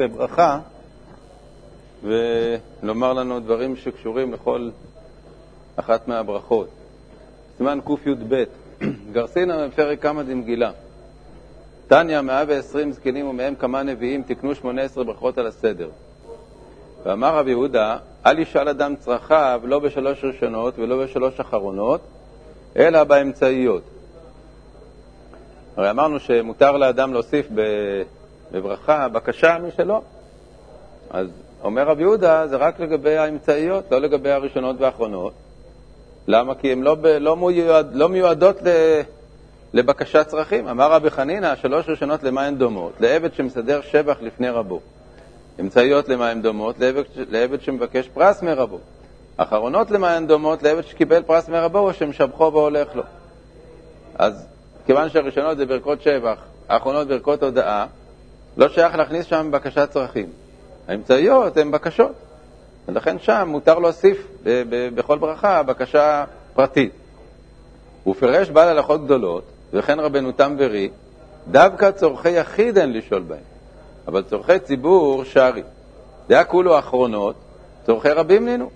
בברכה ולומר לנו דברים שקשורים לכל אחת מהברכות. סימן קי"ב, גרסינא בפרק כמה דמגילה. תניא, מאה ועשרים זקנים ומהם כמה נביאים תקנו שמונה עשרה ברכות על הסדר. ואמר רב יהודה, אל ישאל אדם צרכיו לא בשלוש ראשונות ולא בשלוש אחרונות, אלא באמצעיות. הרי אמרנו שמותר לאדם להוסיף בברכה בקשה משלו. אז אומר רב יהודה, זה רק לגבי האמצעיות, לא לגבי הראשונות והאחרונות. למה? כי הן לא, לא, מיועד, לא מיועדות ל, לבקשת צרכים. אמר רבי חנינא, השלוש ראשונות למה הן דומות? לעבד שמסדר שבח לפני רבו. אמצעיות למה הן דומות? לעבד, לעבד שמבקש פרס מרבו. אחרונות למה הן דומות? לעבד שקיבל פרס מרבו או שמשבחו והולך לו. אז כיוון שהראשונות זה ברכות שבח, האחרונות ברכות הודאה, לא שייך להכניס שם בקשת צרכים. האמצעיות הן בקשות, ולכן שם מותר להוסיף בכל ברכה בקשה פרטית. הוא פירש בעל הלכות גדולות, וכן רבנו תם ורי, דווקא צורכי יחיד אין לשאול בהם, אבל צורכי ציבור שרי. דעה כולו אחרונות, צורכי רבים נינו.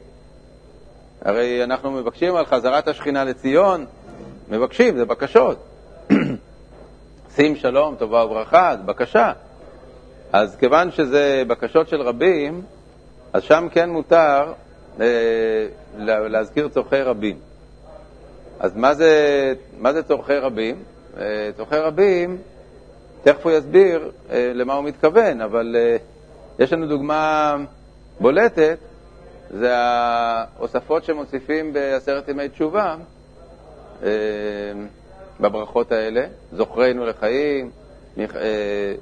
הרי אנחנו מבקשים על חזרת השכינה לציון, מבקשים, זה בקשות. שים שלום, טובה וברכה, זה בקשה. אז כיוון שזה בקשות של רבים, אז שם כן מותר אה, להזכיר צורכי רבים. אז מה זה, מה זה צורכי רבים? אה, צורכי רבים, תכף הוא יסביר אה, למה הוא מתכוון, אבל אה, יש לנו דוגמה בולטת, זה ההוספות שמוסיפים בעשרת ימי תשובה, אה, בברכות האלה, זוכרנו לחיים, אה,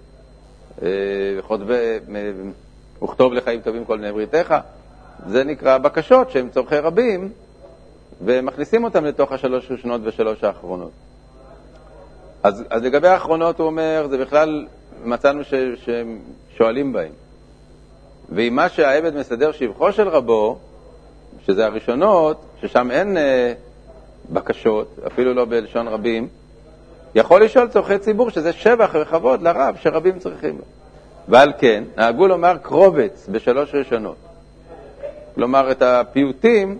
וכתוב לחיים טובים כל בני בריתך, זה נקרא בקשות שהן צורכי רבים, ומכניסים אותם לתוך השלוש ראשונות ושלוש האחרונות. אז, אז לגבי האחרונות הוא אומר, זה בכלל מצאנו ש, שהם שואלים בהם. ועם מה שהעבד מסדר שבחו של רבו, שזה הראשונות, ששם אין אה, בקשות, אפילו לא בלשון רבים, יכול לשאול צורכי ציבור, שזה שבח וכבוד לרב שרבים צריכים לו. ועל כן, נהגו לומר קרובץ בשלוש ראשונות. כלומר, את הפיוטים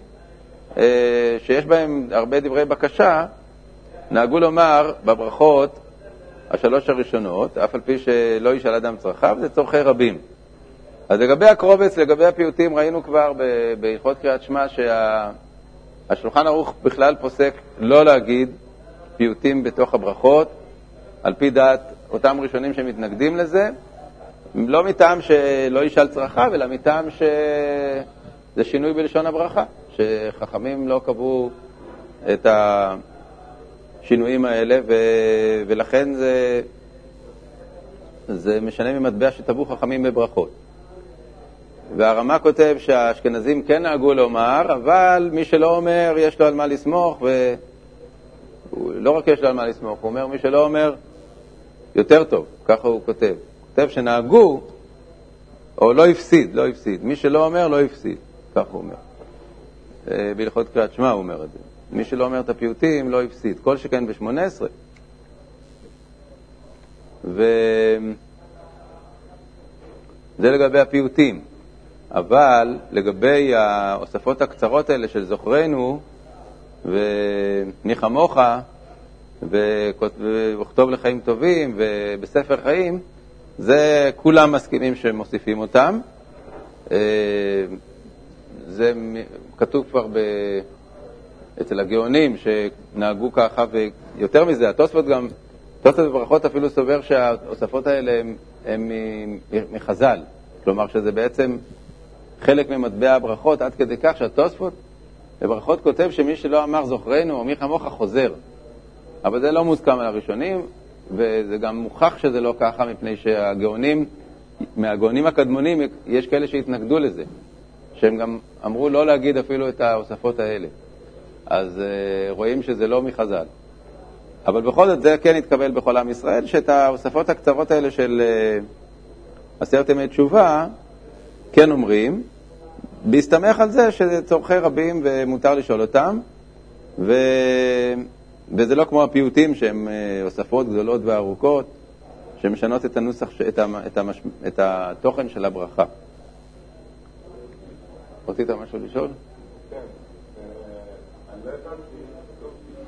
אה, שיש בהם הרבה דברי בקשה, נהגו לומר בברכות השלוש הראשונות, אף על פי שלא ישאל אדם צרכיו, זה צורכי רבים. אז לגבי הקרובץ, לגבי הפיוטים, ראינו כבר בהלכות קריאת שמע שהשולחן ערוך בכלל פוסק לא להגיד פיוטים בתוך הברכות, על פי דעת אותם ראשונים שמתנגדים לזה, לא מטעם שלא ישאל צרכיו, אלא מטעם שזה שינוי בלשון הברכה, שחכמים לא קבעו את השינויים האלה, ו... ולכן זה, זה משנה ממטבע שטבעו חכמים בברכות. והרמה כותב שהאשכנזים כן נהגו לומר, אבל מי שלא אומר, יש לו על מה לסמוך, ולא רק יש לו על מה לסמוך, הוא אומר, מי שלא אומר, יותר טוב, ככה הוא כותב. כותב שנהגו, או לא הפסיד, לא הפסיד. מי שלא אומר, לא הפסיד, כך הוא אומר. אה, בהלכות קריאת שמע הוא אומר את זה. מי שלא אומר את הפיוטים, לא הפסיד. כל שכן ב-18. וזה לגבי הפיוטים. אבל לגבי ההוספות הקצרות האלה של זוכרנו, וניחמוך, וכתוב לחיים טובים, ובספר חיים, זה כולם מסכימים שמוסיפים אותם. אה, זה כתוב כבר ב... אצל הגאונים שנהגו ככה, ויותר מזה, התוספות גם, תוספות בברכות אפילו סובר שההוספות האלה הן מחז"ל, כלומר שזה בעצם חלק ממטבע הברכות, עד כדי כך שהתוספות בברכות כותב שמי שלא אמר זוכרנו או מי כמוך חוזר. אבל זה לא מוסכם על הראשונים, וזה גם מוכח שזה לא ככה, מפני שהגאונים, מהגאונים הקדמונים, יש כאלה שהתנגדו לזה, שהם גם אמרו לא להגיד אפילו את ההוספות האלה. אז uh, רואים שזה לא מחז"ל. אבל בכל זאת זה כן התקבל בכל עם ישראל, שאת ההוספות הקצרות האלה של uh, עשרת ימי תשובה כן אומרים, בהסתמך על זה שזה צורכי רבים ומותר לשאול אותם, ו... וזה לא כמו הפיוטים שהם אה, הוספות גדולות וארוכות, שמשנות את הנוסח, את, את, המש, את התוכן של הברכה. רצית משהו לשאול? כן. אה, אני לא הבנתי,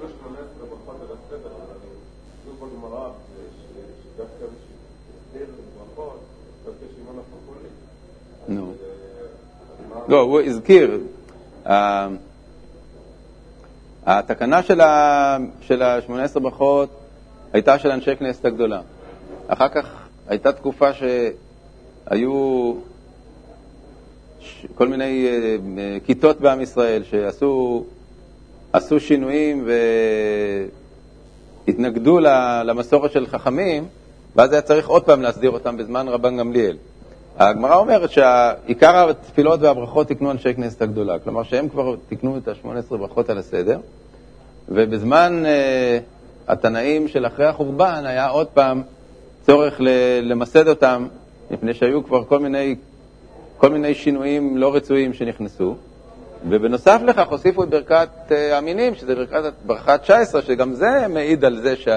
לא 18 ברכות על הסדר, אבל אני בגמרא, שדווקא ברכות, דווקא שמעון החכולי. נו. אה, לא, הוא הזכיר. התקנה של ה-18 ברכות הייתה של אנשי כנסת הגדולה. אחר כך הייתה תקופה שהיו כל מיני אה, כיתות בעם ישראל שעשו עשו שינויים והתנגדו למסורת של חכמים, ואז היה צריך עוד פעם להסדיר אותם בזמן רבן גמליאל. הגמרא אומרת שעיקר התפילות והברכות תקנו אנשי כנסת הגדולה, כלומר שהם כבר תקנו את ה-18 ברכות על הסדר, ובזמן uh, התנאים של אחרי החורבן היה עוד פעם צורך למסד אותם, מפני שהיו כבר כל מיני, כל מיני שינויים לא רצויים שנכנסו. ובנוסף לכך הוסיפו את ברכת אה, המינים, שזה ברכת ברכה 19, שגם זה מעיד על זה ש,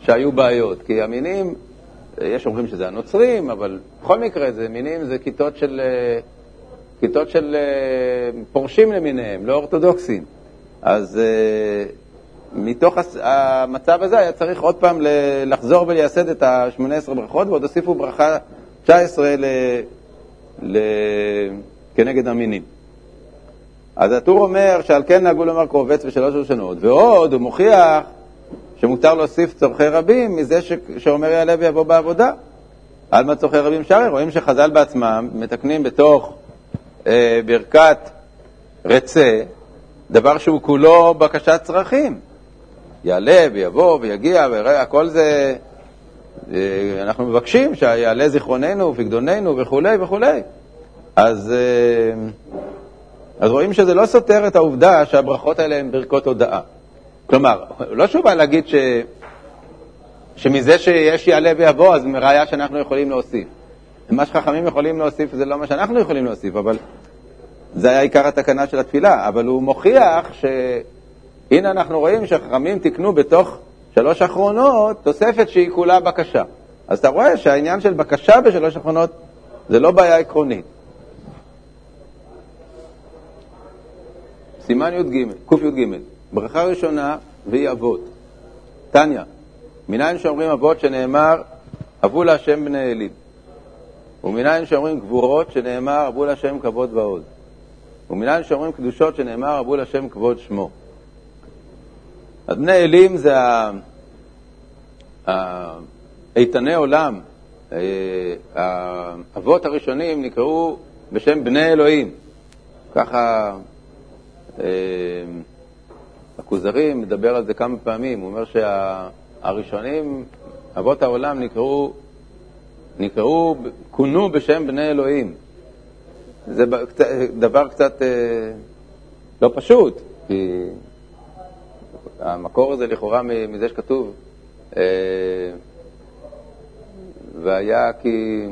שהיו בעיות. כי המינים, אה, יש אומרים שזה הנוצרים, אבל בכל מקרה, זה מינים זה כיתות של, אה, כיתות של פורשים למיניהם, לא אורתודוקסים. אז מתוך המצב הזה היה צריך עוד פעם לחזור ולייסד את ה-18 ברכות, ועוד הוסיפו ברכה 19 ל... ל... כנגד המינים. אז הטור אומר שעל כן נהגו לומר קרובץ ושלוש ראשונות, ועוד הוא מוכיח שמותר להוסיף צורכי רבים מזה ש... שאומר יעלה ויבוא בעבודה. על מה צורכי רבים שרי, רואים שחז"ל בעצמם מתקנים בתוך אה, ברכת רצה דבר שהוא כולו בקשת צרכים. יעלה ויבוא ויגיע הכל זה, אה, אנחנו מבקשים שיעלה זיכרוננו ופקדוננו וכולי וכולי. אז, אה, אז רואים שזה לא סותר את העובדה שהברכות האלה הן ברכות הודאה. כלומר, לא שהוא בא להגיד ש, שמזה שיש יעלה ויבוא, אז מראיה שאנחנו יכולים להוסיף. מה שחכמים יכולים להוסיף זה לא מה שאנחנו יכולים להוסיף, אבל זה היה עיקר התקנה של התפילה. אבל הוא מוכיח ש... הנה אנחנו רואים שחכמים תיקנו בתוך שלוש אחרונות תוספת שהיא כולה בקשה. אז אתה רואה שהעניין של בקשה בשלוש אחרונות זה לא בעיה עקרונית. סימן י"ג, קי"ג, ברכה ראשונה והיא אבות. טניה, מניין שאומרים אבות שנאמר אבו להשם בני אלים, ומניין שאומרים גבורות שנאמר אבו להשם כבוד ועוז, ומניין שאומרים קדושות שנאמר אבו להשם כבוד שמו. אז בני אלים זה איתני עולם. אה, האבות הראשונים נקראו בשם בני אלוהים. ככה אה, הכוזרי מדבר על זה כמה פעמים. הוא אומר שהראשונים, אבות העולם, נקראו, נקראו, כונו בשם בני אלוהים. זה דבר קצת אה, לא פשוט, כי המקור הזה לכאורה מזה שכתוב, אה, והיה כי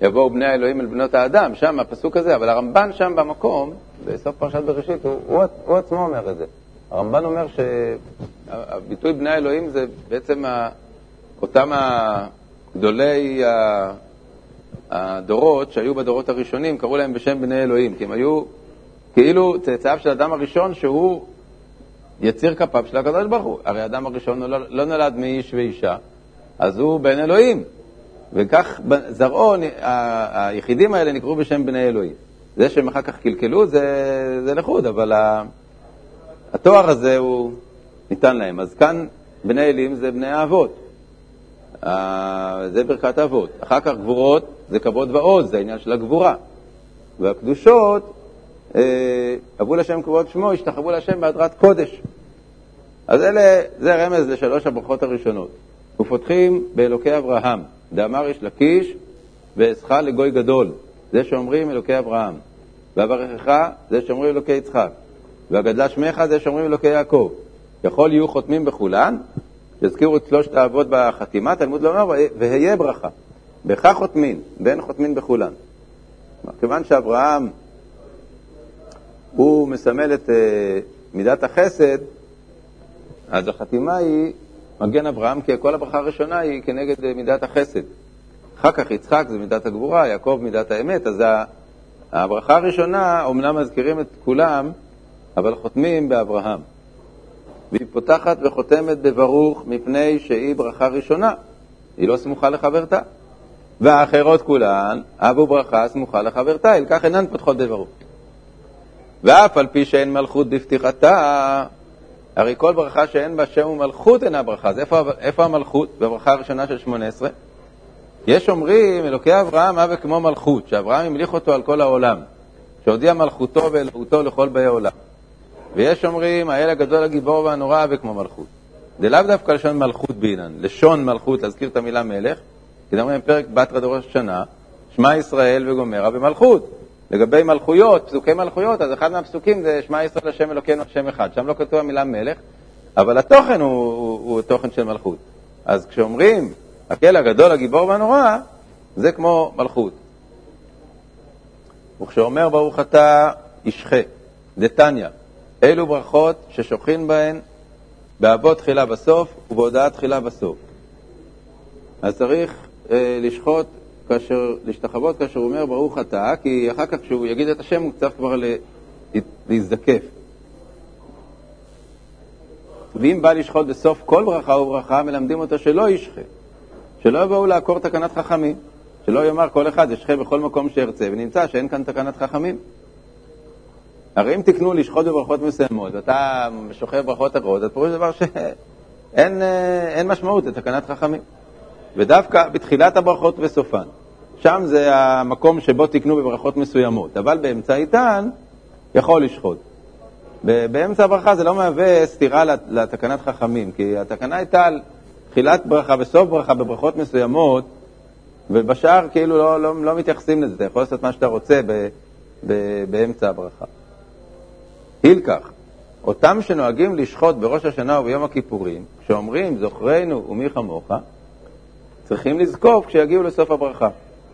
יבואו בני האלוהים אל בנות האדם, שם הפסוק הזה, אבל הרמב"ן שם במקום, בסוף פרשת בראשית, הוא, הוא, הוא עצמו אומר את זה. הרמב"ן אומר שהביטוי בני האלוהים זה בעצם ה, אותם גדולי הדורות שהיו בדורות הראשונים, קראו להם בשם בני אלוהים, כי הם היו כאילו צאצאיו של אדם הראשון שהוא יציר כפיו של הקדוש ברוך הוא. הרי האדם הראשון לא, לא נולד מאיש ואישה, אז הוא בן אלוהים. וכך זרעו, היחידים האלה נקראו בשם בני אלוהים. זה שהם אחר כך קלקלו זה, זה לחוד, אבל התואר הזה הוא ניתן להם. אז כאן בני אלים זה בני האבות. זה ברכת האבות. אחר כך גבורות זה כבוד ועוז, זה העניין של הגבורה. והקדושות אה, אבו לשם כבוד שמו, השתחוו לשם בהדרת קודש. אז אלה, זה רמז לשלוש הברכות הראשונות. ופותחים באלוקי אברהם, דאמר יש לקיש, ואעשך לגוי גדול, זה שאומרים אלוקי אברהם. ואברכך, זה שאומרים אלוקי יצחק. והגדלה שמך, זה שאומרים אלוקי יעקב. יכול יהיו חותמים בכולן, יזכירו את שלושת האבות בחתימה, תלמוד לומר, והיה ברכה. בכך חותמין, ואין חותמין בכולן. כיוון שאברהם הוא מסמל את uh, מידת החסד, אז החתימה היא מגן אברהם, כי כל הברכה הראשונה היא כנגד מידת החסד. אחר כך יצחק זה מידת הגבורה, יעקב מידת האמת, אז הברכה הראשונה, אמנם מזכירים את כולם, אבל חותמים באברהם. והיא פותחת וחותמת בברוך מפני שהיא ברכה ראשונה, היא לא סמוכה לחברתה. והאחרות כולן, אבו ברכה סמוכה לחברתה, אל כך אינן פותחות בברוך. ואף על פי שאין מלכות בפתיחתה, הרי כל ברכה שאין בה שם ומלכות אינה ברכה. אז איפה, איפה המלכות בברכה הראשונה של שמונה עשרה? יש אומרים, אלוקי אברהם אבא כמו מלכות, שאברהם המליך אותו על כל העולם, שהודיע מלכותו ואלוהותו לכל באי עולם. ויש אומרים, האל הגדול הגיבור והנורא אבא כמו מלכות. זה לאו דווקא לשון מלכות בעינן, לשון מלכות, להזכיר את המילה מלך, כי אומרים פרק בתרא דראש השנה, שמע ישראל וגומרה במלכות. לגבי מלכויות, פסוקי מלכויות, אז אחד מהפסוקים זה שמע ישראל השם אלוקינו השם אחד. שם לא כתוב המילה מלך, אבל התוכן הוא, הוא, הוא תוכן של מלכות. אז כשאומרים הקל הגדול, הגיבור והנורא, זה כמו מלכות. וכשאומר ברוך אתה ישחה, דתניא, אלו ברכות ששוכין בהן באבות תחילה בסוף ובהודעה תחילה בסוף. אז צריך אה, לשחוט כאשר, להשתחוות כאשר הוא אומר ברוך אתה, כי אחר כך כשהוא יגיד את השם הוא צריך כבר להזדקף. ואם בא לשחוט בסוף כל ברכה וברכה, מלמדים אותו שלא ישחה, שלא יבואו לעקור תקנת חכמים, שלא יאמר כל אחד ישחה בכל מקום שירצה, ונמצא שאין כאן תקנת חכמים. הרי אם תקנו לשחוט בברכות מסוימות, ואתה שוכב ברכות אחרות, אז פירוש דבר שאין אה, משמעות לתקנת חכמים. ודווקא בתחילת הברכות וסופן. שם זה המקום שבו תקנו בברכות מסוימות, אבל באמצע איתן יכול לשחוט. באמצע הברכה זה לא מהווה סתירה לתקנת חכמים, כי התקנה הייתה על תחילת ברכה וסוף ברכה בברכות מסוימות, ובשאר כאילו לא, לא, לא מתייחסים לזה, אתה יכול לעשות מה שאתה רוצה ב, ב, באמצע הברכה. הילקח, אותם שנוהגים לשחוט בראש השנה וביום הכיפורים, כשאומרים זוכרנו ומי כמוך, צריכים לזקוף כשיגיעו לסוף הברכה.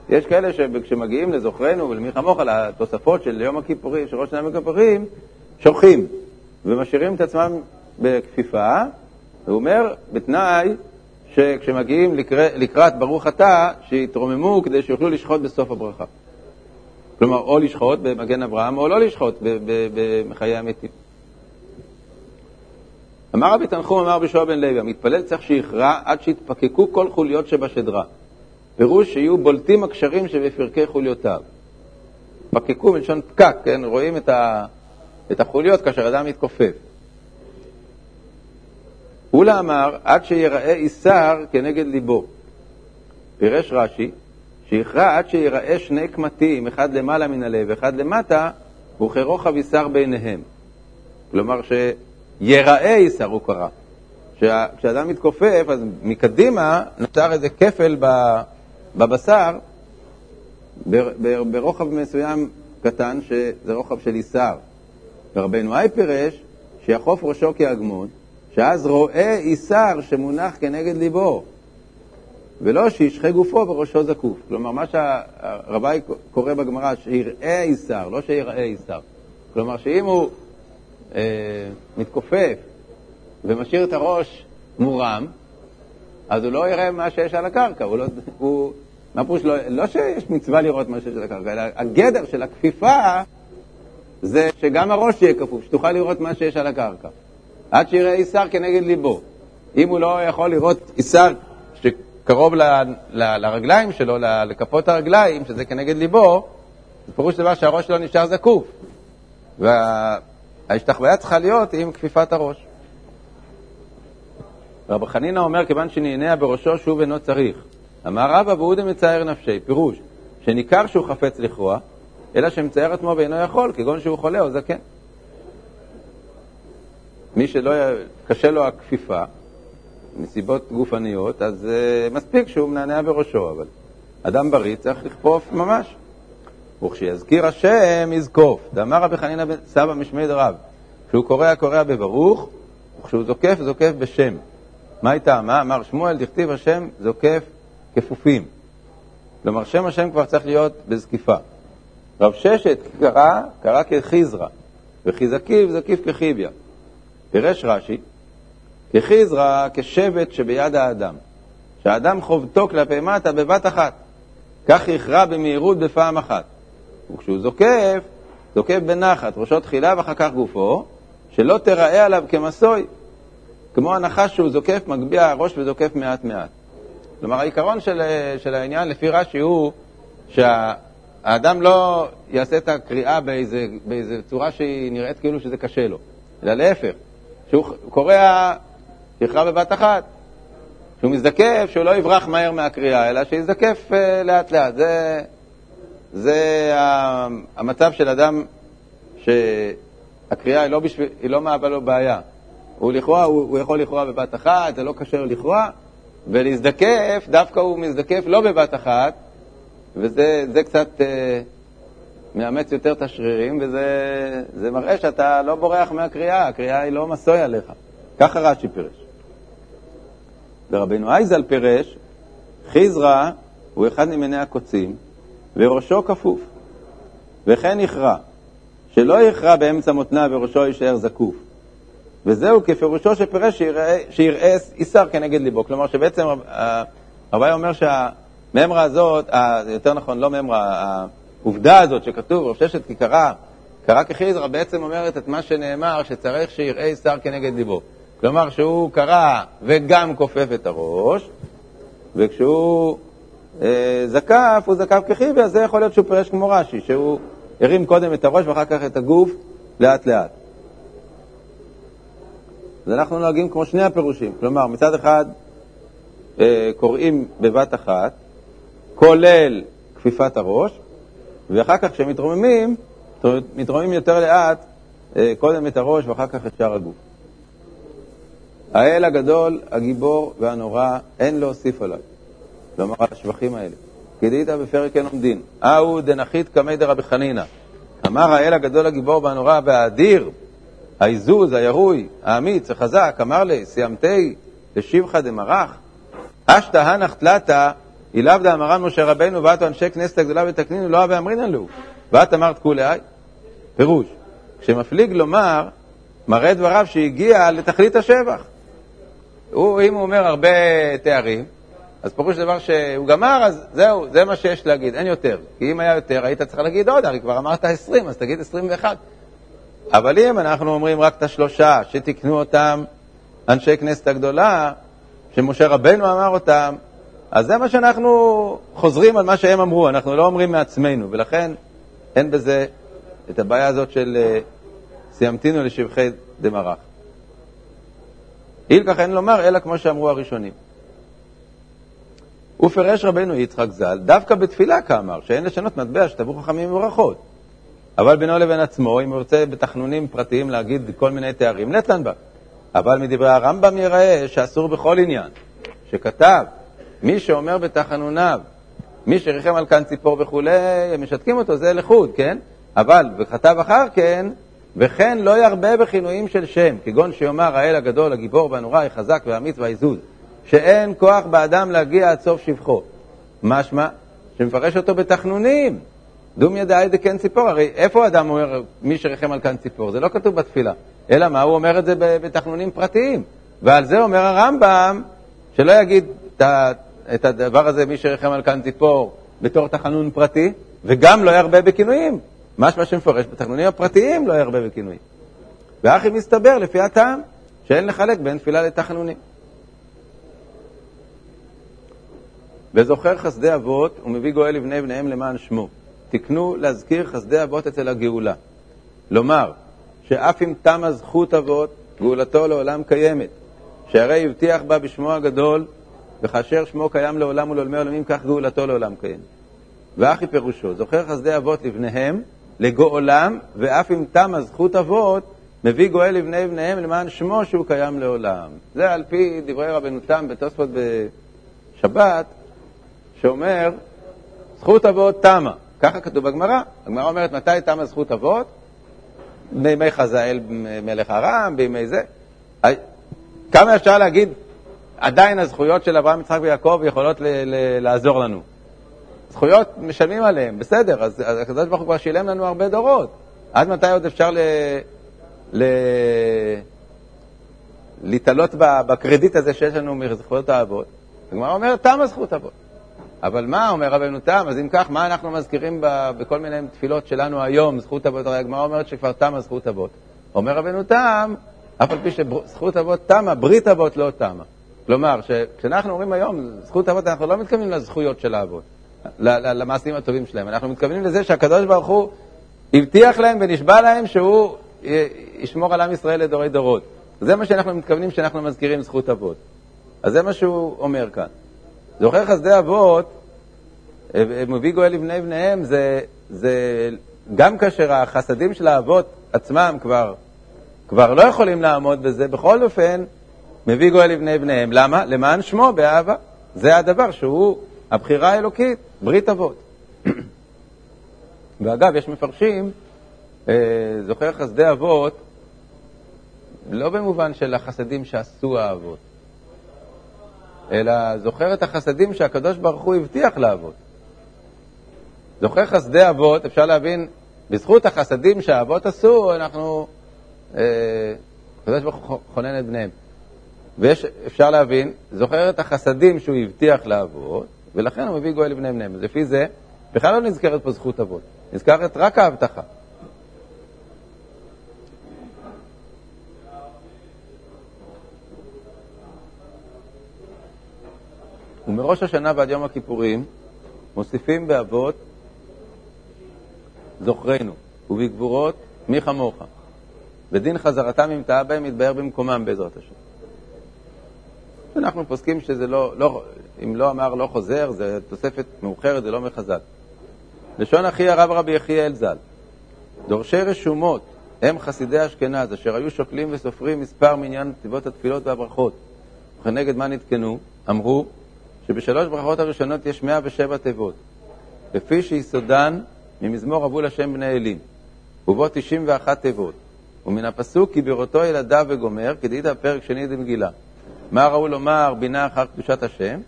יש כאלה שכשמגיעים לזוכרנו ולמי כמוך, לתוספות של יום הכיפורים, של ראש שנה וכיפורים, שוכחים ומשאירים את עצמם בכפיפה, הוא אומר, בתנאי שכשמגיעים לקראת ברוך אתה, שיתרוממו כדי שיוכלו לשחוט בסוף הברכה. כלומר, או לשחוט במגן אברהם, או לא לשחוט בחיי המתים. אמר רבי תנחום, אמר בישוע בן לוי, המתפלל צריך שיכרע עד שיתפקקו כל חוליות שבשדרה. פירוש שיהיו בולטים הקשרים שבפרקי חוליותיו. פקקו מלשון פקק, כן? רואים את, ה, את החוליות כאשר אדם מתכופף. אולה אמר, עד שיראה איסר כנגד ליבו. פירש רש"י, שיכרע עד שיראה שני קמטים, אחד למעלה מן הלב ואחד למטה, וכרוחב איסר ביניהם. כלומר, שיראה איסר הוא קרא. כשאדם מתכופף, אז מקדימה נוצר איזה כפל בבשר ברוחב מסוים קטן, שזה רוחב של איסר. ורבנו אי פירש שיחוף ראשו כהגמון, שאז רואה איסר שמונח כנגד ליבו, ולא שישחה גופו וראשו זקוף. כלומר, מה שהרבי קורא בגמרא, שיראה איסר, לא שיראה איסר. כלומר, שאם הוא אה, מתכופף ומשאיר את הראש מורם, אז הוא לא יראה מה שיש על הקרקע. הוא לא, הוא, מה פירוש? לא, לא שיש מצווה לראות מה שיש על הקרקע, אלא הגדר של הכפיפה זה שגם הראש יהיה כפוף, שתוכל לראות מה שיש על הקרקע. עד שיראה איסר כנגד ליבו. אם הוא לא יכול לראות איסר שקרוב ל, ל, לרגליים שלו, לכפות הרגליים, שזה כנגד ליבו, זה פירוש דבר שהראש שלו נשאר זקוף. וההשתחוויה צריכה להיות עם כפיפת הראש. רב חנינא אומר, כיוון שנענע בראשו, שוב אינו צריך. אמר רבא ואודי מצער נפשי, פירוש, שניכר שהוא חפץ לכרוע, אלא שמצער עצמו ואינו יכול, כגון שהוא חולה או זקן. מי שלא, קשה לו הכפיפה, מסיבות גופניות, אז uh, מספיק שהוא מנענע בראשו, אבל אדם בריא צריך לכפוף ממש. וכשיזכיר השם, יזקוף. דאמר רבי חנינא בן סבא משמי דרב, כשהוא קורא, קורא בברוך, וכשהוא זוקף, זוקף בשם. מה הייתה? מה אמר שמואל? דכתיב השם זוקף כפופים. כלומר, שם השם כבר צריך להיות בזקיפה. רב ששת קרא, קרא כחיזרא, וחיזקיב זקיף כחיביה. פירש רש"י, כחיזרא, כשבט שביד האדם, שהאדם חובטו כלפי מטה בבת אחת, כך יכרע במהירות בפעם אחת. וכשהוא זוקף, זוקף בנחת, ראשו תחילה ואחר כך גופו, שלא תיראה עליו כמסוי, כמו הנחש שהוא זוקף, מגביה הראש וזוקף מעט מעט. כלומר, העיקרון של, של העניין לפי רש"י הוא שהאדם לא יעשה את הקריאה באיזה, באיזה צורה שהיא נראית כאילו שזה קשה לו, אלא להפך, שהוא קורא, יכרע בבת אחת. שהוא מזדקף, שהוא לא יברח מהר מהקריאה, אלא שיזדקף uh, לאט לאט. זה, זה המצב של אדם שהקריאה היא לא, בשביל, היא לא מהווה לו בעיה. הוא לכאורה, הוא, הוא יכול לכאורה בבת אחת, זה לא לו לכאורה, ולהזדקף, דווקא הוא מזדקף לא בבת אחת, וזה קצת uh, מאמץ יותר את השרירים, וזה מראה שאתה לא בורח מהקריאה, הקריאה היא לא מסוי עליך. ככה רש"י פירש. ורבינו אייזל פירש, חיזרא הוא אחד ממיני הקוצים, וראשו כפוף. וכן יכרע, שלא יכרע באמצע מותניו וראשו יישאר זקוף. וזהו כפירושו שפירש שיראה איסר כנגד ליבו. כלומר שבעצם הרבי אומר שהממרה הזאת, יותר נכון, לא ממרה, העובדה הזאת שכתוב, רב ששת כי קרא, קרא כחיזרא, בעצם אומרת את מה שנאמר, שצריך שיראה איסר כנגד ליבו. כלומר שהוא קרא וגם כופף את הראש, וכשהוא אה, זקף, הוא זקף כחיבי, אז זה יכול להיות שהוא פירש כמו רש"י, שהוא הרים קודם את הראש ואחר כך את הגוף לאט לאט. אז אנחנו נוהגים כמו שני הפירושים, כלומר מצד אחד אה, קוראים בבת אחת, כולל כפיפת הראש, ואחר כך כשמתרוממים, מתרוממים יותר לאט, אה, קודם את הראש ואחר כך את שאר הגוף. האל הגדול, הגיבור והנורא, אין להוסיף עליו. כלומר, על השבחים האלה. כדאית בפרק אין עומדין. אהו דנחית קמי דרבי חנינא. אמר האל הגדול, הגיבור והנורא והאדיר, העזוז, הירוי, האמיץ, החזק, אמר לי, סיימתי לשבחה דמרח. אשתא הנח תלתא, אילאו דאמרן משה רבנו, ואתו אנשי כנסת הגדולה ותקנינו, לא אבי אמרינן לו. ואת אמרת כולי. פירוש, כשמפליג לומר, מראה דבריו שהגיע לתכלית השבח. הוא, אם הוא אומר הרבה תארים, אז פירוש דבר שהוא גמר, אז זהו, זה מה שיש להגיד, אין יותר. כי אם היה יותר, היית צריך להגיד עוד, הרי כבר אמרת 20, אז תגיד 21. אבל אם אנחנו אומרים רק את השלושה, שתיקנו אותם אנשי כנסת הגדולה, שמשה רבנו אמר אותם, אז זה מה שאנחנו חוזרים על מה שהם אמרו, אנחנו לא אומרים מעצמנו, ולכן אין בזה את הבעיה הזאת של אה, סיימתינו לשבחי דמרח. הילקח אין לומר, אלא כמו שאמרו הראשונים. ופרש רבנו יצחק ז"ל, דווקא בתפילה כאמר, שאין לשנות מטבע שטבעו חכמים וברכות. אבל בינו לבין עצמו, אם הוא רוצה בתחנונים פרטיים להגיד כל מיני תארים, נתן בה. אבל מדברי הרמב"ם יראה שאסור בכל עניין, שכתב, מי שאומר בתחנוניו, מי שריחם על כאן ציפור וכולי, הם משתקים אותו, זה לחוד, כן? אבל, וכתב אחר כן, וכן לא ירבה בכינויים של שם, כגון שיאמר האל הגדול, הגיבור והנורא, החזק והאמיץ והעזוז, שאין כוח באדם להגיע עד סוף שבחו. משמע, שמפרש אותו בתחנונים. דום ידעי דקן ציפור, הרי איפה אדם אומר מי שריחם על כאן ציפור? זה לא כתוב בתפילה. אלא מה, הוא אומר את זה בתחנונים פרטיים. ועל זה אומר הרמב"ם, שלא יגיד את הדבר הזה, מי שריחם על כאן ציפור, בתור תחנון פרטי, וגם לא ירבה בכינויים. משמע שמפרש בתחנונים הפרטיים לא ירבה בכינויים. ואחי מסתבר לפי הטעם שאין לחלק בין תפילה לתחנונים. וזוכר חסדי אבות ומביא גואל לבני בניהם למען שמו. תקנו להזכיר חסדי אבות אצל הגאולה. לומר, שאף אם תמה זכות אבות, גאולתו לעולם קיימת. שהרי הבטיח בה בשמו הגדול, וכאשר שמו קיים לעולם ולעולמי עולמים, כך גאולתו לעולם קיימת. ואחי פירושו, זוכר חסדי אבות לבניהם, לגאולם, ואף אם תמה זכות אבות, מביא גואל לבני בניהם למען שמו שהוא קיים לעולם. זה על פי דברי רבנו תם בתוספות בשבת, שאומר, זכות אבות תמה. ככה כתוב בגמרא. הגמרא אומרת, מתי תמה זכות אבות? בימי חזאל מלך ארם, בימי זה. כמה אפשר להגיד, עדיין הזכויות של אברהם, יצחק ויעקב יכולות לעזור לנו. זכויות משלמים עליהן, בסדר, אז, הקדוש ברוך הוא כבר שילם לנו הרבה דורות. עד מתי עוד אפשר ל... ל... להתעלות בקרדיט הזה שיש לנו מזכויות האבות. הגמרא אומרת, תמה זכות אבות. אבל מה אומר רבנו תם? אז אם כך, מה אנחנו מזכירים בכל מיני תפילות שלנו היום, זכות אבות? הרי הגמרא אומרת שכבר תמה זכות אבות. אומר רבנו תם, אף על פי שזכות אבות תמה, ברית אבות לא תמה. כלומר, כשאנחנו אומרים היום זכות אבות, אנחנו לא מתכוונים לזכויות של האבות, למעשים הטובים שלהם. אנחנו מתכוונים לזה שהקדוש ברוך הוא הבטיח להם ונשבע להם שהוא ישמור על עם ישראל לדורי דורות. זה מה שאנחנו מתכוונים כשאנחנו מזכירים זכות אבות. אז זה מה שהוא אומר כאן. זוכר חסדי אבות, מביא גואל לבני בניהם, זה, זה גם כאשר החסדים של האבות עצמם כבר, כבר לא יכולים לעמוד בזה, בכל אופן, מביא גואל לבני בניהם. למה? למען שמו באהבה. זה הדבר שהוא הבחירה האלוקית, ברית אבות. ואגב, יש מפרשים, אה, זוכר חסדי אבות, לא במובן של החסדים שעשו האבות, אלא זוכר את החסדים שהקדוש ברוך הוא הבטיח לאבות. זוכר חסדי אבות, אפשר להבין, בזכות החסדים שהאבות עשו, אנחנו, אה, הקדוש ברוך הוא חונן את בניהם. ואפשר להבין, זוכר את החסדים שהוא הבטיח לאבות, ולכן הוא מביא גואל לבני בניהם. לפי זה, בכלל לא נזכרת פה זכות אבות, נזכרת רק ההבטחה. ומראש השנה ועד יום הכיפורים מוסיפים באבות זוכרנו, ובגבורות מי כמוך. ודין חזרתם אם טעה בהם יתבהר במקומם בעזרת השם. אנחנו פוסקים שזה לא, לא, אם לא אמר לא חוזר, זה תוספת מאוחרת, זה לא מחז"ל. לשון אחי הרב רבי יחיאל ז"ל, דורשי רשומות הם חסידי אשכנז, אשר היו שוקלים וסופרים מספר מניין כתיבות התפילות והברכות, וכנגד מה נתקנו? אמרו שבשלוש ברכות הראשונות יש 107 תיבות, לפי שיסודן ממזמור אבו לשם בני אלים, ובו 91 תיבות, ומן הפסוק כי בראותו ילדיו וגומר, כדאית הפרק שני דמגילה. מה ראו לומר בינה אחר קדושת השם?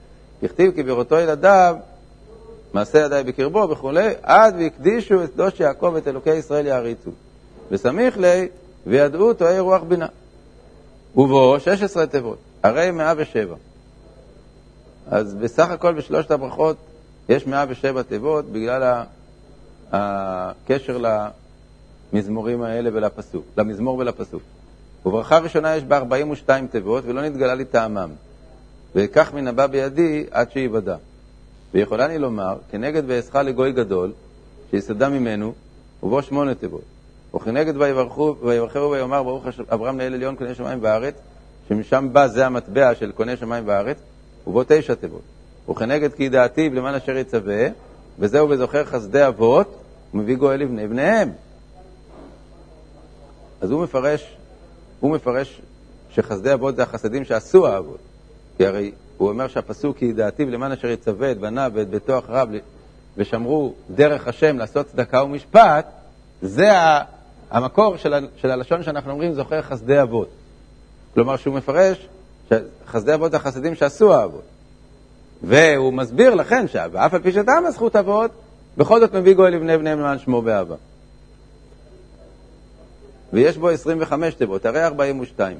ככתיב כי בראותו ילדיו, מעשה ידיי בקרבו וכולי, עד והקדישו את קדוש יעקב את אלוקי ישראל יעריצו. וסמיך לי, וידעו תואי רוח בינה. ובו 16 תיבות, הרי 107. אז בסך הכל בשלושת הברכות יש 107 תיבות בגלל הקשר למזמורים האלה ולפסוק, למזמור ולפסוק. וברכה ראשונה יש בה 42 תיבות ולא נתגלה לי טעמם. וכך מן הבא בידי עד שיוודע. ויכולה אני לומר, כנגד ואעשך לגוי גדול, שיסדה ממנו, ובו שמונה תיבות. וכנגד ויברכו ויאמר ברוך אברהם לאל עליון קונה שמיים וארץ, שמשם בא זה המטבע של קונה שמיים וארץ, ובו תשע תיבות. וכנגד כי ידעתיו למען אשר יצווה, וזהו בזוכר חסדי אבות, ומביא גואל לבני בניהם. אז הוא מפרש, הוא מפרש שחסדי אבות זה החסדים שעשו האבות. כי הרי הוא אומר שהפסוק כי ידעתיו למען אשר יצווה את בניו ואת ביתו אחריו ושמרו דרך השם לעשות צדקה ומשפט, זה המקור של, של הלשון שאנחנו אומרים זוכר חסדי אבות. כלומר שהוא מפרש שחסדי אבות זה החסדים שעשו האבות. והוא מסביר לכן שאף על פי שטעם זכות אבות, בכל זאת מביא גואל לבני בניהם למען שמו באהבה. ויש בו 25 תיבות, הרי 42.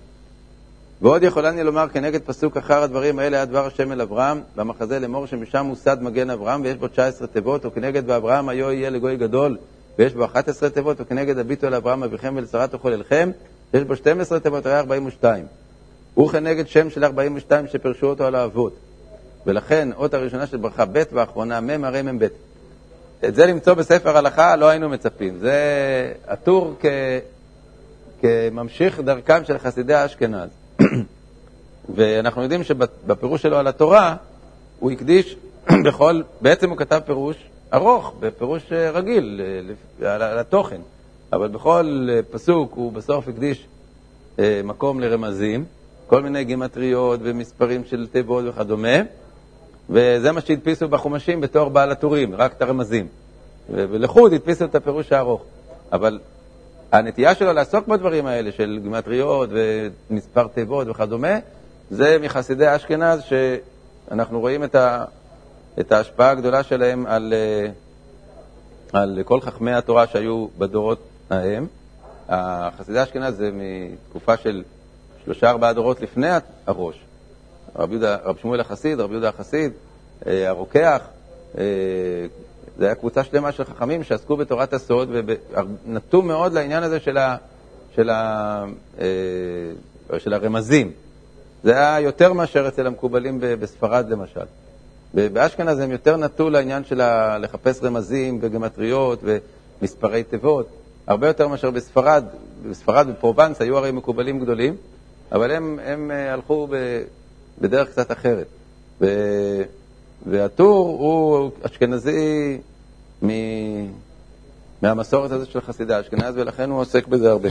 ועוד יכולני לומר כנגד פסוק אחר הדברים האלה היה דבר השם אל אברהם, במחזה לאמור שמשם מוסד מגן אברהם, ויש בו 19 תיבות, וכנגד ואברהם היו יהיה לגוי גדול, ויש בו 11 תיבות, וכנגד הביטו אל אברהם אביכם ולשרת וחוללכם, יש בו 12 תיבות, הרי 42. וכנגד שם של 42 שפרשו אותו על האבות. ולכן אות הראשונה של ברכה ב' והאחרונה מ' הרי מ' ב'. את זה למצוא בספר הלכה לא היינו מצפים. זה הטור כ... כממשיך דרכם של חסידי אשכנז. ואנחנו יודעים שבפירוש שלו על התורה, הוא הקדיש בכל, בעצם הוא כתב פירוש ארוך, בפירוש רגיל, על התוכן, אבל בכל פסוק הוא בסוף הקדיש אה, מקום לרמזים, כל מיני גימטריות ומספרים של תיבות וכדומה, וזה מה שהדפיסו בחומשים בתור בעל הטורים, רק את הרמזים. ולחוד הדפיסו את הפירוש הארוך. אבל הנטייה שלו לעסוק בדברים האלה של גימטריות ומספר תיבות וכדומה, זה מחסידי אשכנז, שאנחנו רואים את, ה, את ההשפעה הגדולה שלהם על, אה, על כל חכמי התורה שהיו בדורות ההם. חסידי אשכנז זה מתקופה של שלושה ארבעה דורות לפני הראש. רב, יהודה, רב שמואל החסיד, רב יהודה החסיד, אה, הרוקח, אה, זה היה קבוצה שלמה של חכמים שעסקו בתורת הסוד ונטו מאוד לעניין הזה של, ה, של, ה, אה, של הרמזים. זה היה יותר מאשר אצל המקובלים בספרד למשל. באשכנז הם יותר נטו לעניין של לחפש רמזים וגמטריות ומספרי תיבות, הרבה יותר מאשר בספרד. בספרד בפרובנס היו הרי מקובלים גדולים, אבל הם, הם הלכו בדרך קצת אחרת. ו... והטור הוא אשכנזי מ... מהמסורת הזאת של חסידי אשכנז, ולכן הוא עוסק בזה הרבה.